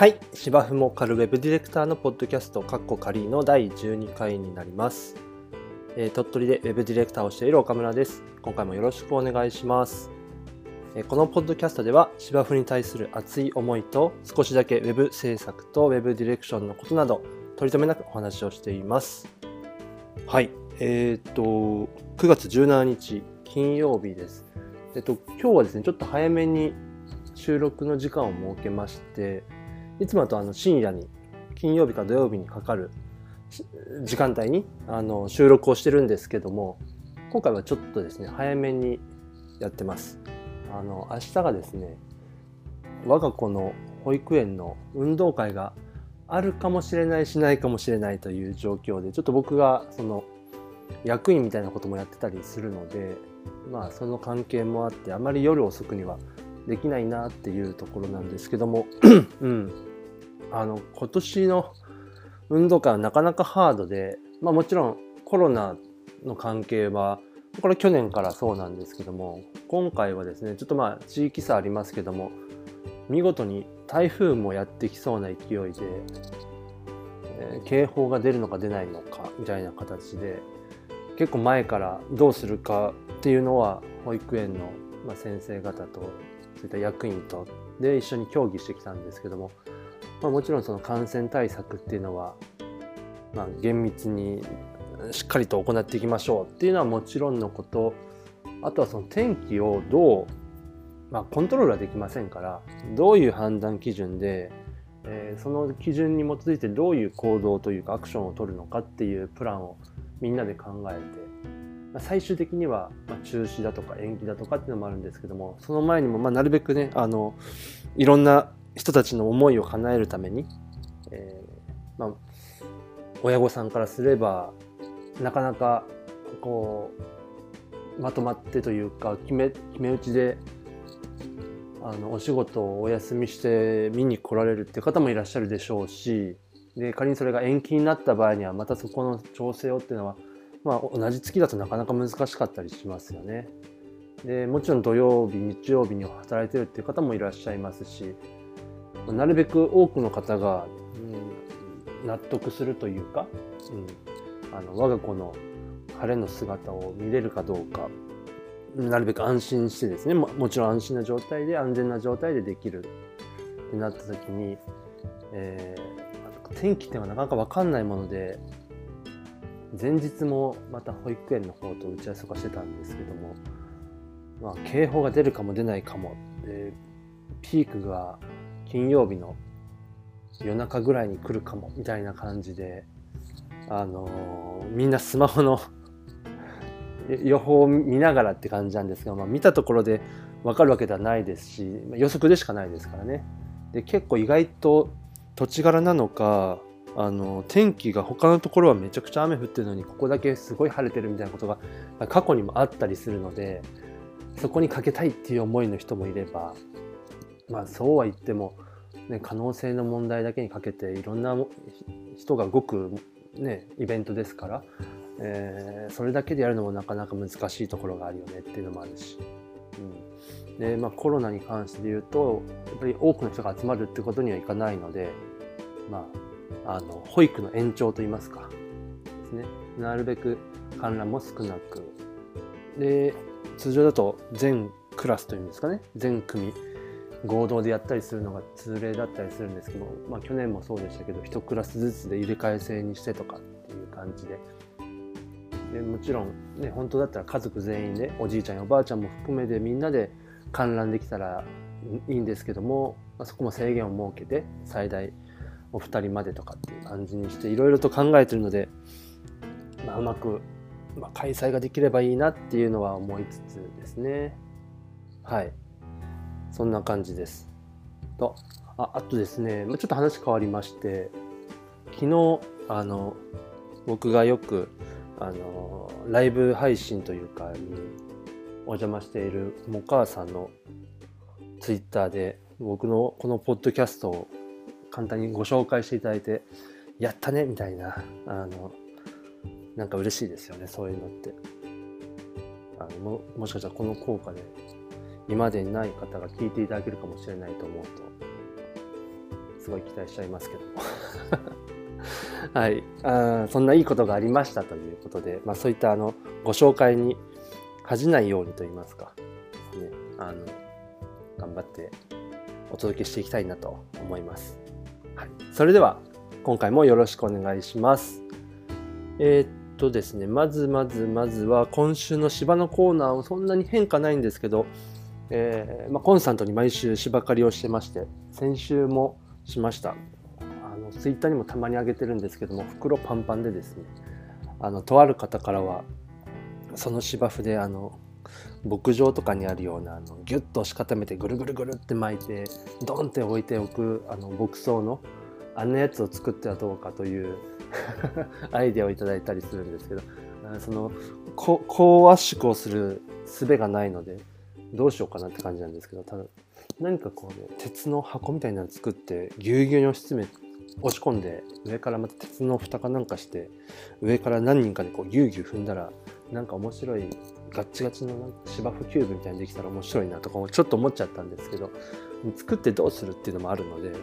はい。芝生もカルウェブディレクターのポッドキャストカッコカリーの第12回になります、えー鳥取でウェブディレクターをしている岡村です。今回もよろしくお願いします。えーこのポッドキャストでは芝生に対する熱い思いと少しだけウェブ制作とウェブディレクションのことなど取り留めなくお話をしています。はい。えっ、と9月17日金曜日です。えっと今日はですねちょっと早めに収録の時間を設けましていつもだとあの深夜に金曜日か土曜日にかかる時間帯にあの収録をしてるんですけども今回はちょっとですね早めにやってます。あの明日がですね我が子の保育園の運動会があるかもしれないしないかもしれないという状況でちょっと僕がその役員みたいなこともやってたりするのでまあその関係もあってあまり夜遅くにはできないなっていうところなんですけども、うん、あの今年の運動会はなかなかハードで、まあ、もちろんコロナの関係はこれ去年からそうなんですけども今回はですねちょっとまあ地域差ありますけども見事に台風もやってきそうな勢いで、えー警報が出るのか出ないのかみたいな形で結構前からどうするかっていうのは保育園の先生方とそういった役員とで一緒に協議してきたんですけども、まあ、もちろんその感染対策っていうのは、まあ、厳密にしっかりと行っていきましょうっていうのはもちろんのこと。あとはその天気をどう、まあ、コントロールはできませんからどういう判断基準で、えーその基準に基づいてどういう行動というかアクションを取るのかっていうプランをみんなで考えてまあ最終的には中止だとか延期だとかっていうのもあるんですけどもその前にもまあなるべくねあのいろんな人たちの思いを叶えるために、えーまあ、親御さんからすればなかなかこうまとまってというか決め決め打ちであのお仕事をお休みして見に来られるっていう方もいらっしゃるでしょうしで仮にそれが延期になった場合にはまたそこの調整をっていうのはまあ、同じ月だとなかなか難しかったりしますよね。でもちろん土曜日日曜日に働いてるっていう方もいらっしゃいますしなるべく多くの方が、うん、納得するというか、うん、あの我が子の晴れの姿を見れるかどうかなるべく安心してですねももちろん安心な状態で安全な状態でできるってなった時に、えー天気っていうのはなかなか分かんないもので前日もまた保育園の方と打ち合わせとかしてたんですけども、まあ、警報が出るかも出ないかもでピークが金曜日の夜中ぐらいに来るかもみたいな感じで、あのーみんなスマホの 予報を見ながらって感じなんですが、まあ、見たところで分かるわけではないですし予測でしかないですからね。で結構意外と土地柄なのかあの天気が他のところはめちゃくちゃ雨降ってるのにここだけすごい晴れてるみたいなことが過去にもあったりするのでそこにかけたいっていう思いの人もいればまあそうは言っても、ね、可能性の問題だけにかけていろんな人が動く、ね、イベントですから、えーそれだけでやるのもなかなか難しいところがあるよねっていうのもあるし。うん。でまあ、コロナに関して言うとやっぱり多くの人が集まるってことにはいかないので、まあ、あの保育の延長といいますかですね。なるべく観覧も少なく。で通常だと全クラスというんですかね。全組。合同でやったりするのが通例だったりするんですけど、まあ、去年もそうでしたけど1クラスずつで入れ替え制にしてとかっていう感じで。でもちろん、ね、本当だったら家族全員でおじいちゃんやおばあちゃんも含めてみんなで観覧できたらいいんですけども、まあ、そこも制限を設けて最大お二人までとかっていう感じにしていろいろと考えてるので、まあ、うまく、まあ、開催ができればいいなっていうのは思いつつですね。はい。そんな感じです。とああとですねちょっと話変わりまして昨日あの僕がよくあのライブ配信というかにお邪魔しているもかあさんのツイッターで僕のこのポッドキャストを簡単にご紹介していただいてやったねみたいなあのなんか嬉しいですよねそういうのって。あのももしかしたらこの効果で今までにない方が聞いていただけるかもしれないと思うとすごい期待しちゃいますけど はいあそんないいことがありましたということで、まあ、そういったあのご紹介に恥じないようにと言いますか、ね、あの頑張ってお届けしていきたいなと思います。はい、それでは今回もよろしくお願いします。えー、っとですね、まずまずまずは今週の芝のコーナーをそんなに変化ないんですけど、えー、まあ、コンスタントに毎週芝刈りをしてまして、先週もしました。あのツイッターにもたまに上げてるんですけども、袋パンパンでですね、あのとある方からは、その芝生であの牧場とかにあるようなあのギュッと押し固めてぐるぐるぐるって巻いてドンって置いておくあの牧草のあんなやつを作ってはどうかという アイデアをいただいたりするんですけどその高圧縮をする術がないのでどうしようかなって感じなんですけどただ何かこうね鉄の箱みたいなの作ってぎゅうぎゅうに押し詰め押し込んで上からまた鉄の蓋かなんかして上から何人かでこうぎゅうぎゅう踏んだらなんか面白いガッチガチの芝生キューブみたいにできたら面白いなとかもちょっと思っちゃったんですけど作ってどうするっていうのもあるのでだか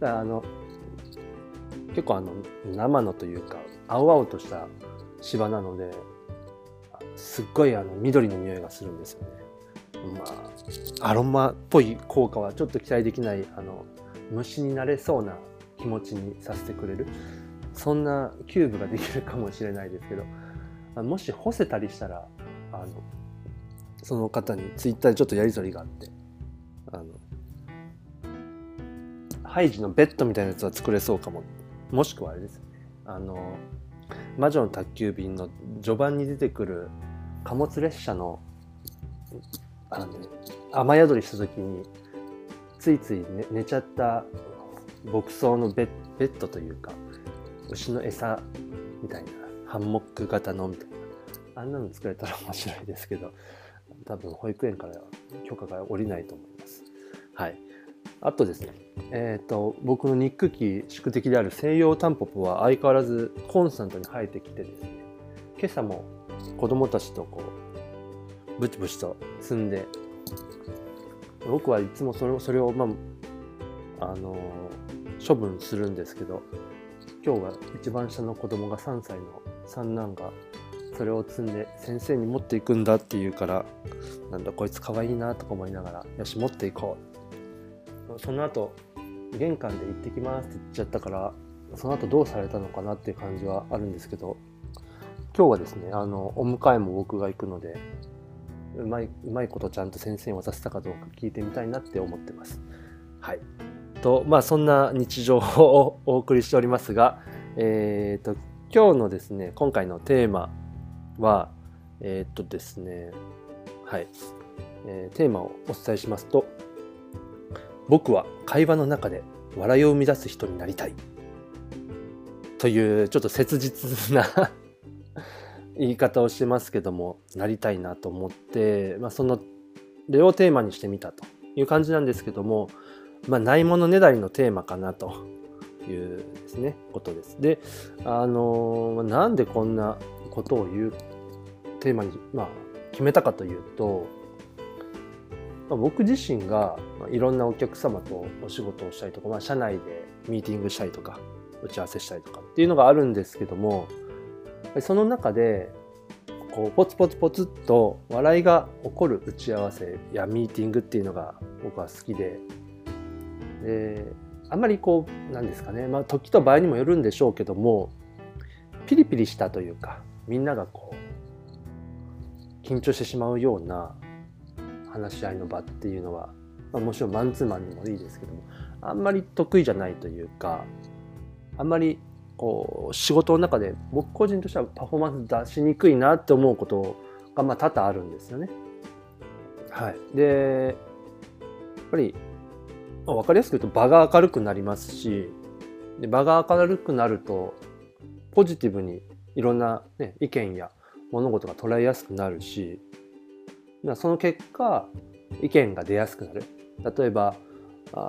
らあの結構あの生のというか青々とした芝なのですっごいあの緑の匂いがするんですよね。まあアロマっぽい効果はちょっと期待できないあの虫になれそうな気持ちにさせてくれる。そんなキューブができるかもしれないですけどもし干せたりしたらあのその方にツイッターでちょっとやり取りがあってあのハイジのベッドみたいなやつは作れそうかも。もしくはあれですあの魔女の宅急便の序盤に出てくる貨物列車のあの、ね、雨宿りした時についつい寝寝ちゃった牧草のベベッドというか牛の餌みたいなハンモック型のみたいなあんなの作れたら面白いですけど多分保育園から許可が下りないと思います。はい。あとですね、えーと、僕の憎き宿敵である西洋タンポポは相変わらずコンスタントに生えてきてですね今朝も子供たちとこうブチブチと積んで僕はいつもそれをそれを、まあ、あの処分するんですけど今日は一番下の子供が3歳の三男がそれを積んで先生に持っていくんだって言うからなんだこいつかわいいなとか思いながらよし持っていこう。その後玄関で行ってきますって言っちゃったからその後どうされたのかなっていう感じはあるんですけど今日はですねあのお迎えも僕が行くのでうまいうまいことちゃんと先生に渡せたかどうか聞いてみたいなって思ってます。はい。とまあそんな日常をお送りしておりますが、えーと、今日のですね今回のテーマはえっ、とですねはい、えー、テーマをお伝えしますと僕は会話の中で笑いを生み出す人になりたい。というちょっと切実な言い方をしてますけどもなりたいなと思って、まあ、その例をテーマにしてみたという感じなんですけども、まあ、ないものねだりのテーマかなというですねことです。であのなんでこんなことを言うテーマに、まあ、決めたかというとまあ、僕自身がいろんなお客様とお仕事をしたりとか、まあ、社内でミーティングしたりとか打ち合わせしたりとかっていうのがあるんですけどもその中でこうポツポツポツっと笑いが起こる打ち合わせやミーティングっていうのが僕は好きで。であんまりこうなんですかね、まあ、時と場合にもよるんでしょうけどもピリピリしたというかみんながこう緊張してしまうような話し合いの場っていうのは、まあ、もちろんマンツーマンにもいいですけどもあんまり得意じゃないというかあんまりこう仕事の中で僕個人としてはパフォーマンス出しにくいなって思うことがまあ多々あるんですよね。はい、でやっぱり、まあ、分かりやすく言うと場が明るくなりますしで場が明るくなるとポジティブにいろんな、ね、意見や物事が捉えやすくなるしその結果意見が出やすくなる例えば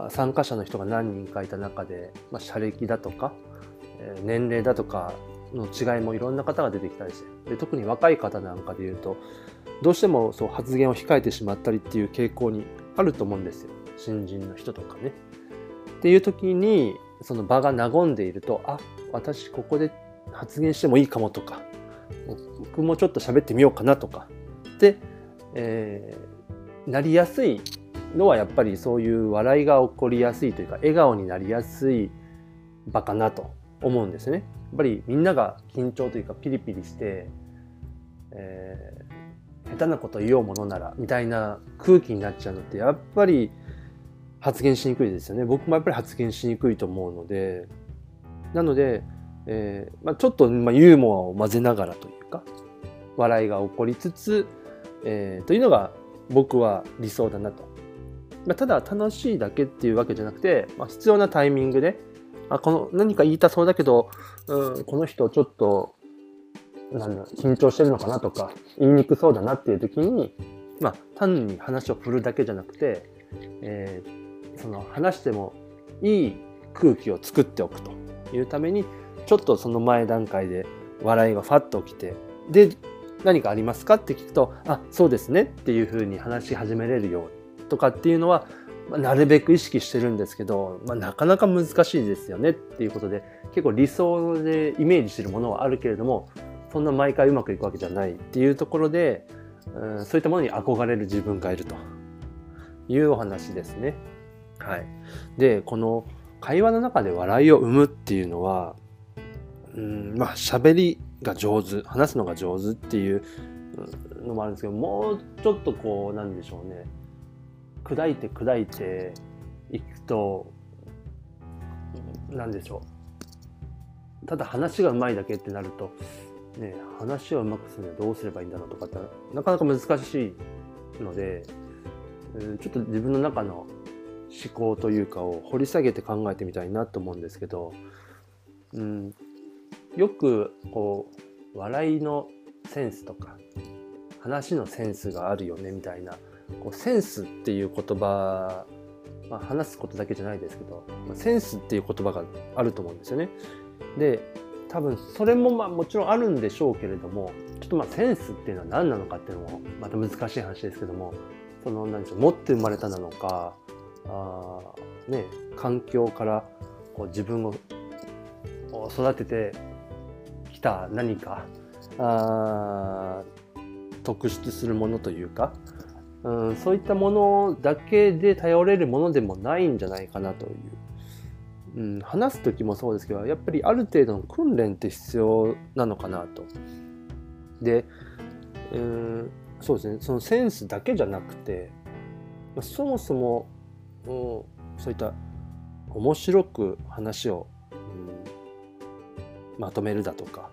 参加者の人が何人かいた中で、まあ、社歴だとか年齢だとかの違いもいろんな方が出てきたりして。で特に若い方なんかでいうとどうしてもそう発言を控えてしまったりっていう傾向にあると思うんですよ。新人の人とかね。っていう時にその場が和んでいるとあ私ここで発言してもいいかもとか僕もちょっと喋ってみようかなとか。で、えー、なりやすいのはやっぱりそういう笑いが起こりやすいというか笑顔になりやすい場かなと。思うんですね。やっぱりみんなが緊張というかピリピリして、えー、下手なこと言おうものならみたいな空気になっちゃうのってやっぱり発言しにくいですよね。僕もやっぱり発言しにくいと思うのでなので、えーまあ、ちょっと、まあ、ユーモアを混ぜながらというか笑いが起こりつつ、えー、というのが僕は理想だなと。まあ、ただ楽しいだけっていうわけじゃなくて、まあ、必要なタイミングであこの何か言いたそうだけど、うん、この人ちょっとなんだ緊張してるのかなとか言いにくそうだなっていう時に、まあ、単に話を振るだけじゃなくて、えー、その話してもいい空気を作っておくというためにちょっとその前段階で笑いがファッと起きてで何かありますか？って聞くとあそうですねっていうふうに話し始めれるようとかっていうのはまあ、なるべく意識してるんですけど、まあ、なかなか難しいですよねっていうことで結構理想でイメージしてるものはあるけれどもそんな毎回うまくいくわけじゃないっていうところで、うん、そういったものに憧れる自分がいるというお話ですね。はい、でこの会話の中で笑いを生むっていうのは、うん、まあ喋りが上手話すのが上手っていうのもあるんですけどもうちょっとこうなんでしょうね砕いて砕いていくと何でしょう。ただ話がうまいだけってなると、ね、話をうまくするにはどうすればいいんだろうとかってなかなか難しいのでちょっと自分の中の思考というかを掘り下げて考えてみたいなと思うんですけど、うん、よくこう笑いのセンスとか話のセンスがあるよねみたいなこうセンスっていう言葉、まあ、話すことだけじゃないですけど、まあ、センスっていう言葉があると思うんですよね。で多分それもまあもちろんあるんでしょうけれどもちょっとまあセンスっていうのは何なのかっていうのもまた難しい話ですけどもその何でしょう持って生まれたなのかあ、ね、環境からこう自分を育ててきた何かあ特出するものというかうん、そういったものだけで頼れるものでもないんじゃないかなという、うん、話す時もそうですけどやっぱりある程度の訓練って必要なのかなと。で、うん、そうですねそのセンスだけじゃなくてそもそも、うん、そういった面白く話を、うん、まとめるだとか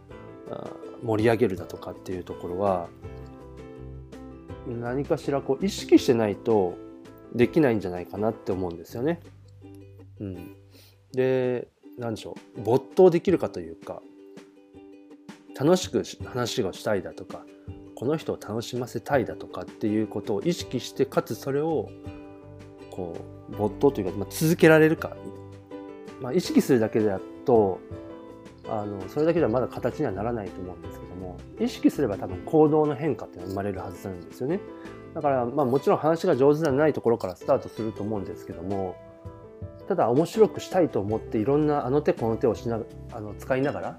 盛り上げるだとかっていうところは何かしらこう意識してないとできないんじゃないかなって思うんですよね。うん、で何でしょう。没頭できるかというか楽しく話がしたいだとかこの人を楽しませたいだとかっていうことを意識してかつそれをこう没頭というか、まあ、続けられるか、まあ、意識するだけだとあのそれだけではまだ形にはならないと思うんですけども意識すれば多分行動の変化って生まれるはずなんですよね。だからまあもちろん話が上手じゃないところからスタートすると思うんですけどもただ面白くしたいと思っていろんなあの手この手をしなあの使いなが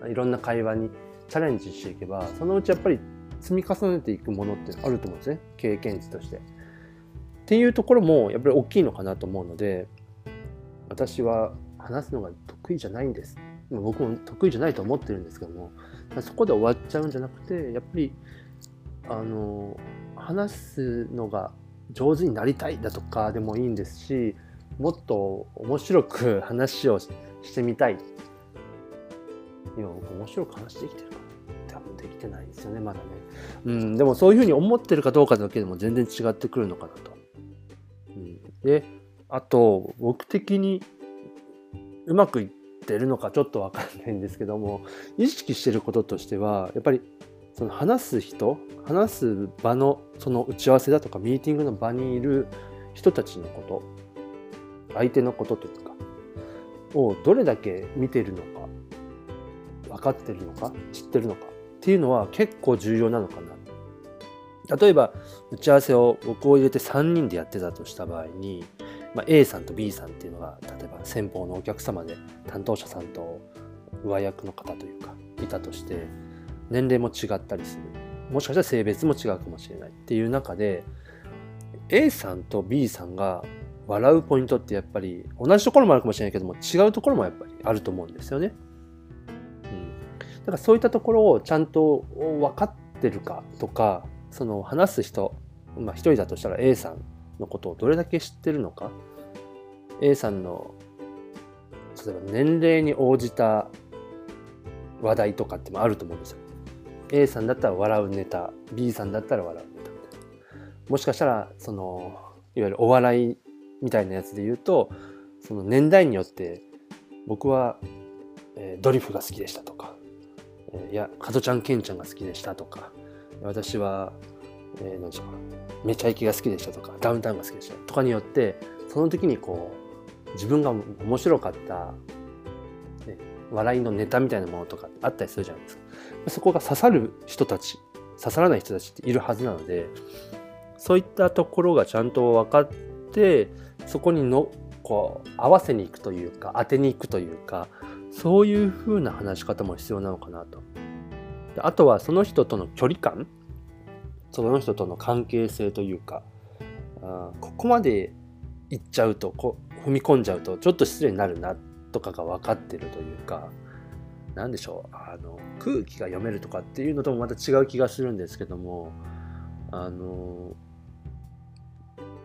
らいろんな会話にチャレンジしていけばそのうちやっぱり積み重ねていくものってあると思うんですね。経験値として。っていうところもやっぱり大きいのかなと思うので私は話すのが得意じゃないんです。僕も得意じゃないと思ってるんですけどもそこで終わっちゃうんじゃなくてやっぱりあの話すのが上手になりたいだとかでもいいんですしもっと面白く話をしてみたい。今面白く話できてるかな。多分できてないですよねまだね。うんでもそういうふうに思ってるかどうかだけでも全然違ってくるのかなと、うん、であと僕的にうまくいっててるのかちょっとわかんないんですけども意識してることとしてはやっぱりその話す人話す場のその打ち合わせだとかミーティングの場にいる人たちのこと相手のことというかをどれだけ見てるのか分かってるのか知ってるのかっていうのは結構重要なのかな。例えば打ち合わせを僕を入れて3人でやってたとした場合にまあ、A さんと B さんっていうのが例えば先方のお客様で担当者さんと上役の方というかいたとして年齢も違ったりするもしかしたら性別も違うかもしれないっていう中で A さんと B さんが笑うポイントってやっぱり同じところもあるかもしれないけども違うところもやっぱりあると思うんですよね。うん、だからそういったところをちゃんと分かってるかとかその話す人まあ一人だとしたら A さんのことをどれだけ知ってるのか A さんの例えば年齢に応じた話題とかってもあると思うんですよ。A さんだったら笑うネタ B さんだったら笑うネタみたいな。もしかしたらそのいわゆるお笑いみたいなやつで言うとその年代によって僕は、えー、ドリフが好きでしたとか、えー、いや加トちゃんケンちゃんが好きでしたとか私は、えー、何でしょうかめちゃイケが好きでしたとかダウンタウンが好きでした。とかによってその時にこう自分が面白かった、ね、笑いのネタみたいなものとかあったりするじゃないですか。そこが刺さる人たち刺さらない人たちっているはずなのでそういったところがちゃんと分かってそこにのこう合わせに行くというか当てに行くというかそういう風な話し方も必要なのかなと。あとはその人との距離感。その人との関係性というかここまで行っちゃうとこ踏み込んじゃうとちょっと失礼になるなとかが分かってるというか何でしょうあの空気が読めるとかっていうのともまた違う気がするんですけどもあの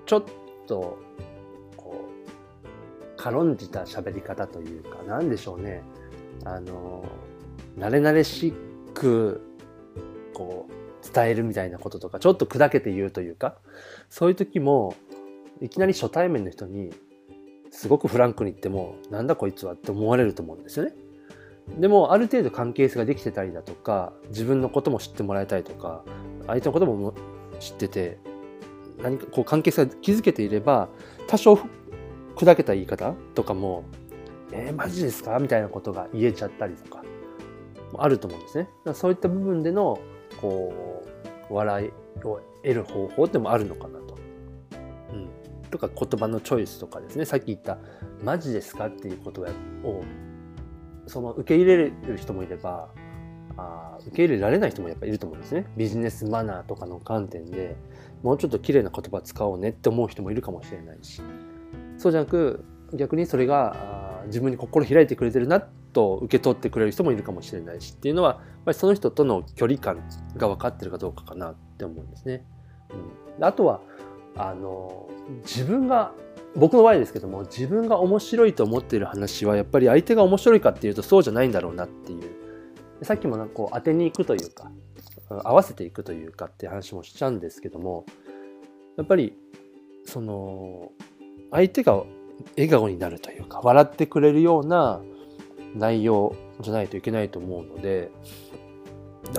ちょっとこう軽んじた喋り方というか何でしょうね。あの慣れ慣れしくこう伝えるみたいなこととかちょっと砕けて言うというかそういう時もいきなり初対面の人にすごくフランクに言ってもなんだこいつはって思われると思うんですよね。でもある程度関係性ができてたりだとか自分のことも知ってもらいたいとか相手のことも知ってて何かこう関係性が築けていれば多少砕けた言い方とかも、えー、マジですか？みたいなことが言えちゃったりとか、あると思うんですね。そういった部分での、こう、笑いを得る方法ってもあるのかなと。うん。とか言葉のチョイスとかですね。さっき言った、マジですか？っていう言葉を、その受け入れる人もいれば、あ受け入れられない人もやっぱいると思うんですね。ビジネスマナーとかの観点でもうちょっと綺麗な言葉使おうねって思う人もいるかもしれないし。そうじゃなく逆にそれが自分に心開いてくれてるなっと受け取ってくれる人もいるかもしれないしっていうのはやっぱりその人との距離感が分かってるかどうかかなって思うんですね。うん、あとはあの自分が僕の場合ですけども自分が面白いと思っている話はやっぱり相手が面白いかっていうとそうじゃないんだろうなっていうさっきもなんかこう当てに行くというか合わせていくというかって話もしちゃうんですけどもやっぱりその相手が笑顔になるというか笑ってくれるような内容じゃないといけないと思うので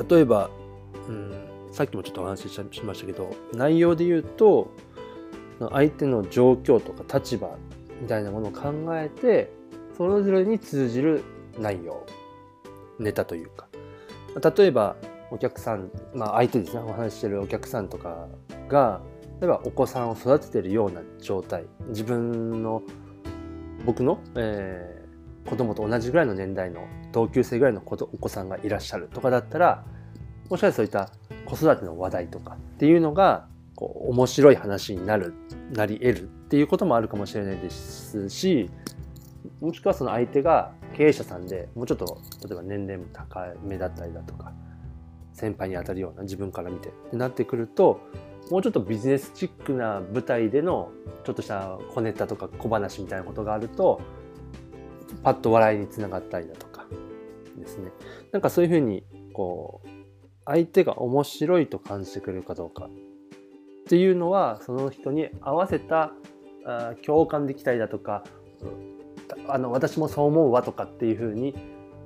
例えば、うん、さっきもちょっとお話ししましたけど内容で言うと相手の状況とか立場みたいなものを考えてそれぞれに通じる内容ネタというか。例えばお客さん、まあ、相手ですね。お話ししてるお客さんとかが例えばお子さんを育ててるような状態。自分の僕の、えー、子供と同じぐらいの年代の同級生ぐらいのお子さんがいらっしゃるとかだったらもしかしたらそういった子育ての話題とかっていうのがこう面白い話になるなり得るっていうこともあるかもしれないですしもしくはその相手が経営者さんでもうちょっと例えば年齢も高めだったりだとか先輩に当たるような自分から見てってなってくるともうちょっとビジネスチックな舞台でのちょっとした小ネタとか小話みたいなことがあるとパッと笑いにつながったりだとかですね。なんかそういうふうにこう相手が面白いと感じてくれるかどうかっていうのはその人に合わせた共感できたりだとかあの私もそう思うわとかっていうふうに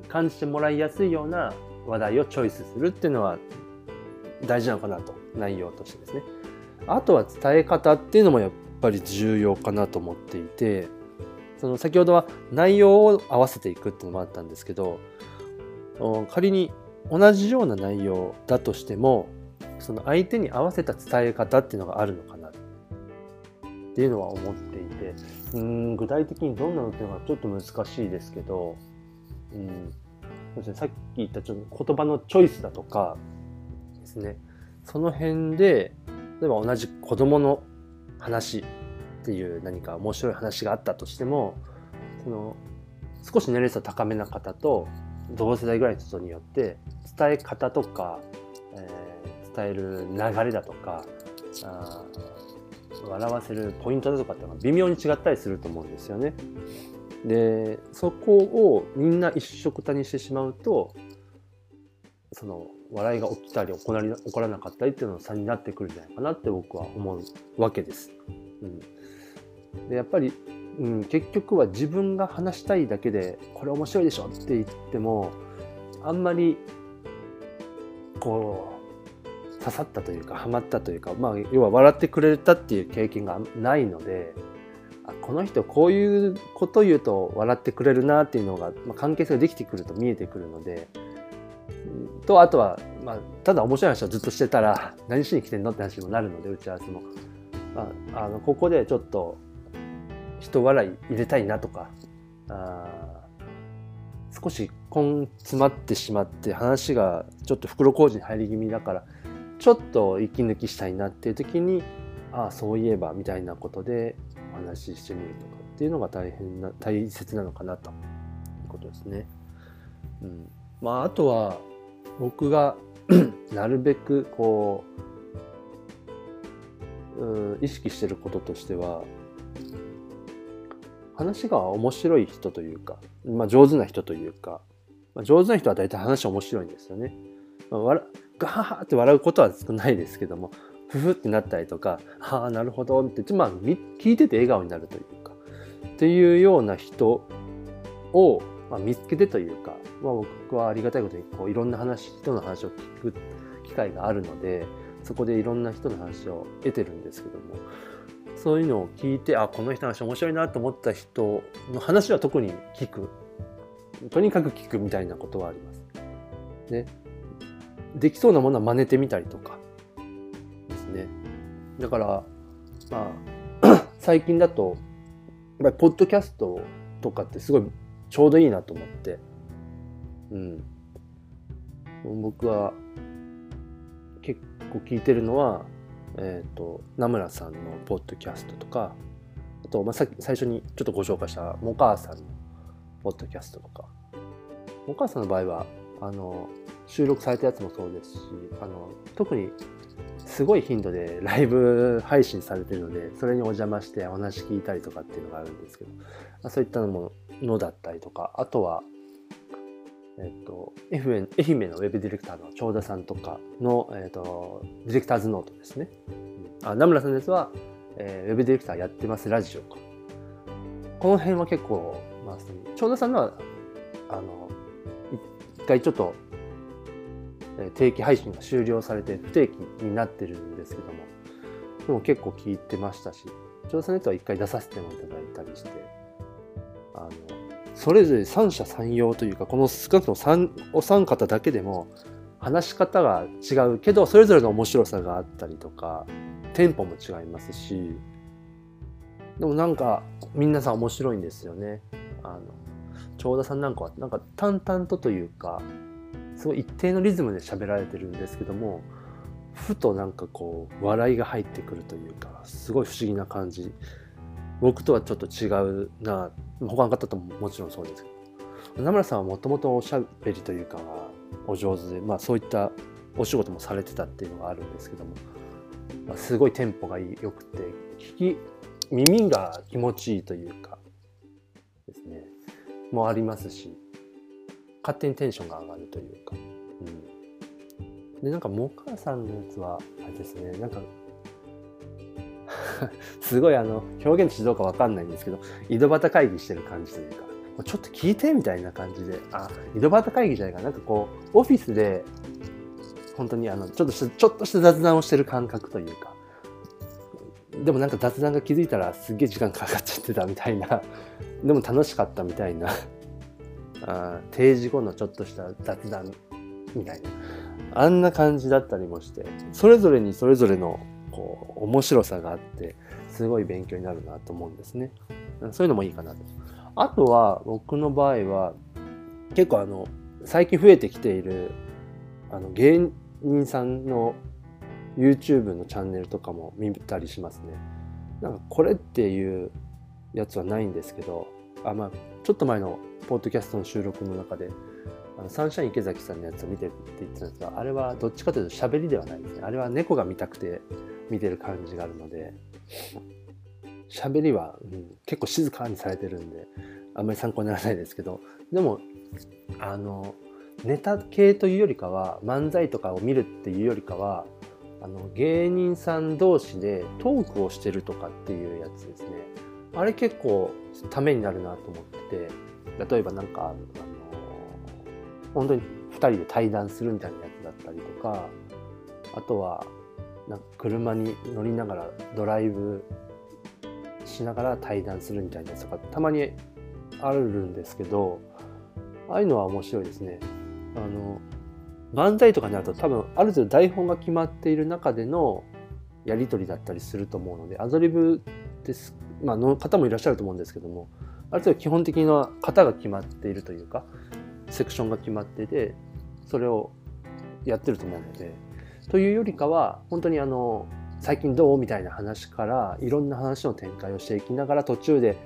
感じてもらいやすいような話題をチョイスするっていうのは大事なのかなと内容としてですね。あとは伝え方っていうのもやっぱり重要かなと思っていてその先ほどは内容を合わせていくっていうのもあったんですけど仮に同じような内容だとしてもその相手に合わせた伝え方っていうのがあるのかなっていうのは思っていてうん具体的にどんなのっていうのはちょっと難しいですけど、うんそうですね、さっき言ったちょっと言葉のチョイスだとかですね。その辺で例えば同じ子供の話っていう何か面白い話があったとしてもその少し年齢差高めな方と同世代ぐらいの人によって伝え方とか、えー、伝える流れだとかあ笑わせるポイントだとかっていうのが微妙に違ったりすると思うんですよね。でそこをみんな一緒くたにしてしまうとその笑いが起きたり起こら起こらなかったりっていうのの差になってくるんじゃないかなって僕は思うわけです。うん、でやっぱり、うん、結局は自分が話したいだけでこれ面白いでしょって言ってもあんまりこう刺さったというかハマったというか、まあ、要は笑ってくれたっていう経験がないのであこの人こういうこと言うと笑ってくれるなっていうのが、まあ、関係性ができてくると見えてくるのでとあとは、まあ、ただ面白い話をずっとしてたら何しに来てんのって話にもなるので打ち合わせも、まあ、あのここでちょっと人笑い入れたいなとかあ少し根詰まってしまって話がちょっと袋小路に入り気味だからちょっと息抜きしたいなっていう時にああそういえばみたいなことでお話ししてみるとかっていうのが大変な大切なのかなということですね。うん、まああとは僕が なるべくこう、うん、意識してることとしては話が面白い人というか、まあ、上手な人というか、まあ、上手な人は大体話面白いんですよね。まあ、わガハハって笑うことは少ないですけどもふふってなったりとか「はあなるほど」ってまあ聞いてて笑顔になるというかっていうような人を、まあ、見つけてというか、まあ、僕はありがたいことにこういろんな話人の話を聞く機会があるのでそこでいろんな人の話を得てるんですけどもそういうのを聞いてあこの人の話面白いなと思った人の話は特に聞くとにかく聞くみたいなことはあります。ね、できそうなものは真似てみたりとかですね。だからまあ 最近だとやっぱりポッドキャストとかってすごいちょうどいいなと思って、うん、僕は結構聞いてるのはえーと、名村さんのポッドキャストとかあと、まあ、さ最初にちょっとご紹介したモカーさんのポッドキャストとか。モカーさんの場合はあの収録されたやつもそうですしあの特にすごい頻度で ライブ配信されてるのでそれにお邪魔してお話聞いたりとかっていうのがあるんですけど、まあ、そういったのものだったりとかあとはえっと、愛媛愛媛のウェブディレクターの長田さんとかの、えっと、ディレクターズノートですね。あ名村さんですは、えー、ウェブディレクターやってますラジオか。この辺は結構、まあ、長田さんのは、あの、一回ちょっと、えー、定期配信が終了されて不定期になってるんですけども、でも結構聞いてましたし、長田さんのやつは一回出させてもいただいたりして、あの、それぞれ三者三様というかこの少なくとも三お三方だけでも話し方が違うけどそれぞれの面白さがあったりとかテンポも違いますしでもなんか皆さん面白いんですよね。あの長田さんなんかはなんか淡々とというかすごい一定のリズムで喋られてるんですけどもふとなんかこう笑いが入ってくるというかすごい不思議な感じ僕とはちょっと違うな。他の方とももちろんそうですけど。名村さんはもともとおしゃべりというかお上手で、まあ、そういったお仕事もされてたっていうのがあるんですけども、まあ、すごいテンポが良くて聞き耳が気持ちいいというかですね。もありますし勝手にテンションが上がるというか、うん、でなんかモカさんのやつはあれですね。なんか すごいあの表現としてどうか分かんないんですけど井戸端会議してる感じというかちょっと聞いてみたいな感じで。あ井戸端会議じゃないかな。んかこうオフィスで本当にあのちょっとしたちょっとした雑談をしてる感覚というか。でもなんか雑談が気づいたらすっげえ時間かかっちゃってたみたいな。でも楽しかったみたいな。あ定時後のちょっとした雑談みたいな。あんな感じだったりもしてそれぞれにそれぞれのこう面白さがあってすごい勉強になるなと思うんですね。そういうのもいいかなと。あとは僕の場合は結構あの最近増えてきているあの芸人さんの YouTube のチャンネルとかも見たりしますね。なんかこれっていうやつはないんですけど、あまあ、ちょっと前のポッドキャストの収録の中で、あのサンシャイン池崎さんのやつを見てって言ってたんですが、あれはどっちかというと喋りではないですね。あれは猫が見たくて見てる感じがあるので、喋りは、うん、結構静かにされてるんで、あんまり参考にならないですけど、でも、あの、ネタ系というよりかは、漫才とかを見るっていうよりかは、あの芸人さん同士でトークをしてるとかっていうやつですね。あれ結構ためになるなと思ってて、例えばなんか、あの、本当に2人で対談するみたいなやつだったりとか、あとは、なんか車に乗りながらドライブしながら対談するみたいなやつとかたまにあるんですけど、ああいうのは面白いですね。あの、漫才とかになると多分ある程度台本が決まっている中でのやり取りだったりすると思うのでアドリブです、まあの方もいらっしゃると思うんですけどもある程度基本的な型が決まっているというかセクションが決まっててそれをやってると思うのでというよりかは本当にあの最近どうみたいな話からいろんな話の展開をしていきながら途中で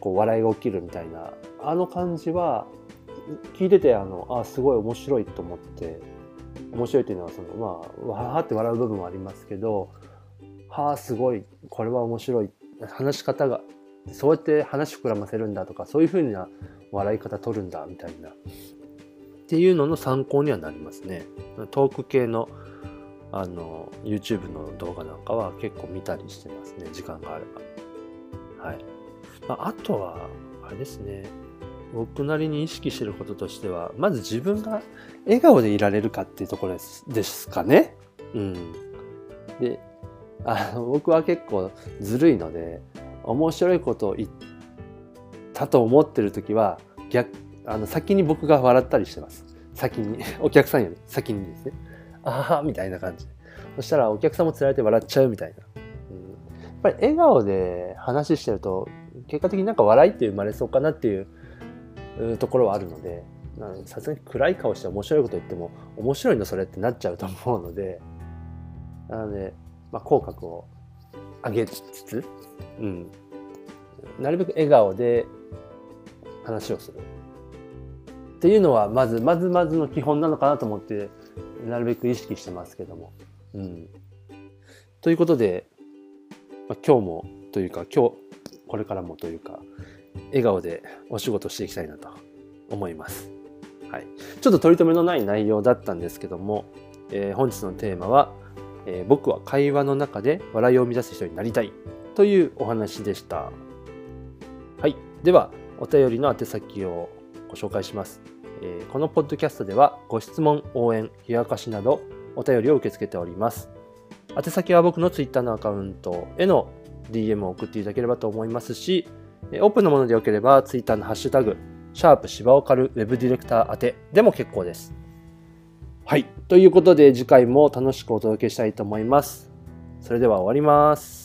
こう笑いが起きるみたいなあの感じは聞いててあのあすごい面白いと思って面白いというのはそのまあわーって笑う部分もありますけどはあすごいこれは面白い話し方がそうやって話膨らませるんだとかそういうふうな笑い方取るんだみたいなっていうのの参考にはなりますね。トーク系のあの YouTube の動画なんかは結構見たりしてますね時間があれば。はい。まあ、あとはあれですね僕なりに意識してることとしてはまず自分が笑顔でいられるかっていうところですですかね。うん、であの僕は結構ずるいので面白いことを言ったと思ってる時は逆あの先に僕が笑ったりしてます。先にお客さんより先にですね。ああみたいな感じ。そしたらお客さんもつられて笑っちゃうみたいな。うん、やっぱり笑顔で話してると結果的になんか笑いって生まれそうかなっていうところはあるのでさすがに暗い顔して面白いこと言っても面白いのそれってなっちゃうと思うのでなので、まあ、口角を上げつつ、うん、なるべく笑顔で話をするっていうのはまずまずまずの基本なのかなと思ってなるべく意識してますけども。うん、ということで、まあ、今日もというか今日これからもというか笑顔でお仕事していきたいなと思います。はい、ちょっと取り留めのない内容だったんですけども、えー、本日のテーマは、えー、僕は会話の中で笑いを生み出す人になりたいというお話でした。はい。では、お便りの宛先をご紹介します。えー、このポッドキャストではご質問、応援、冷やかしなどお便りを受け付けております。宛先は僕の Twitter のアカウントへの DM を送っていただければと思いますし、オープンのものでよければ、ツイッターのハッシュタグ、シャープ芝オカルウェブディレクター宛てでも結構です。はい。ということで、次回も楽しくお届けしたいと思います。それでは終わります。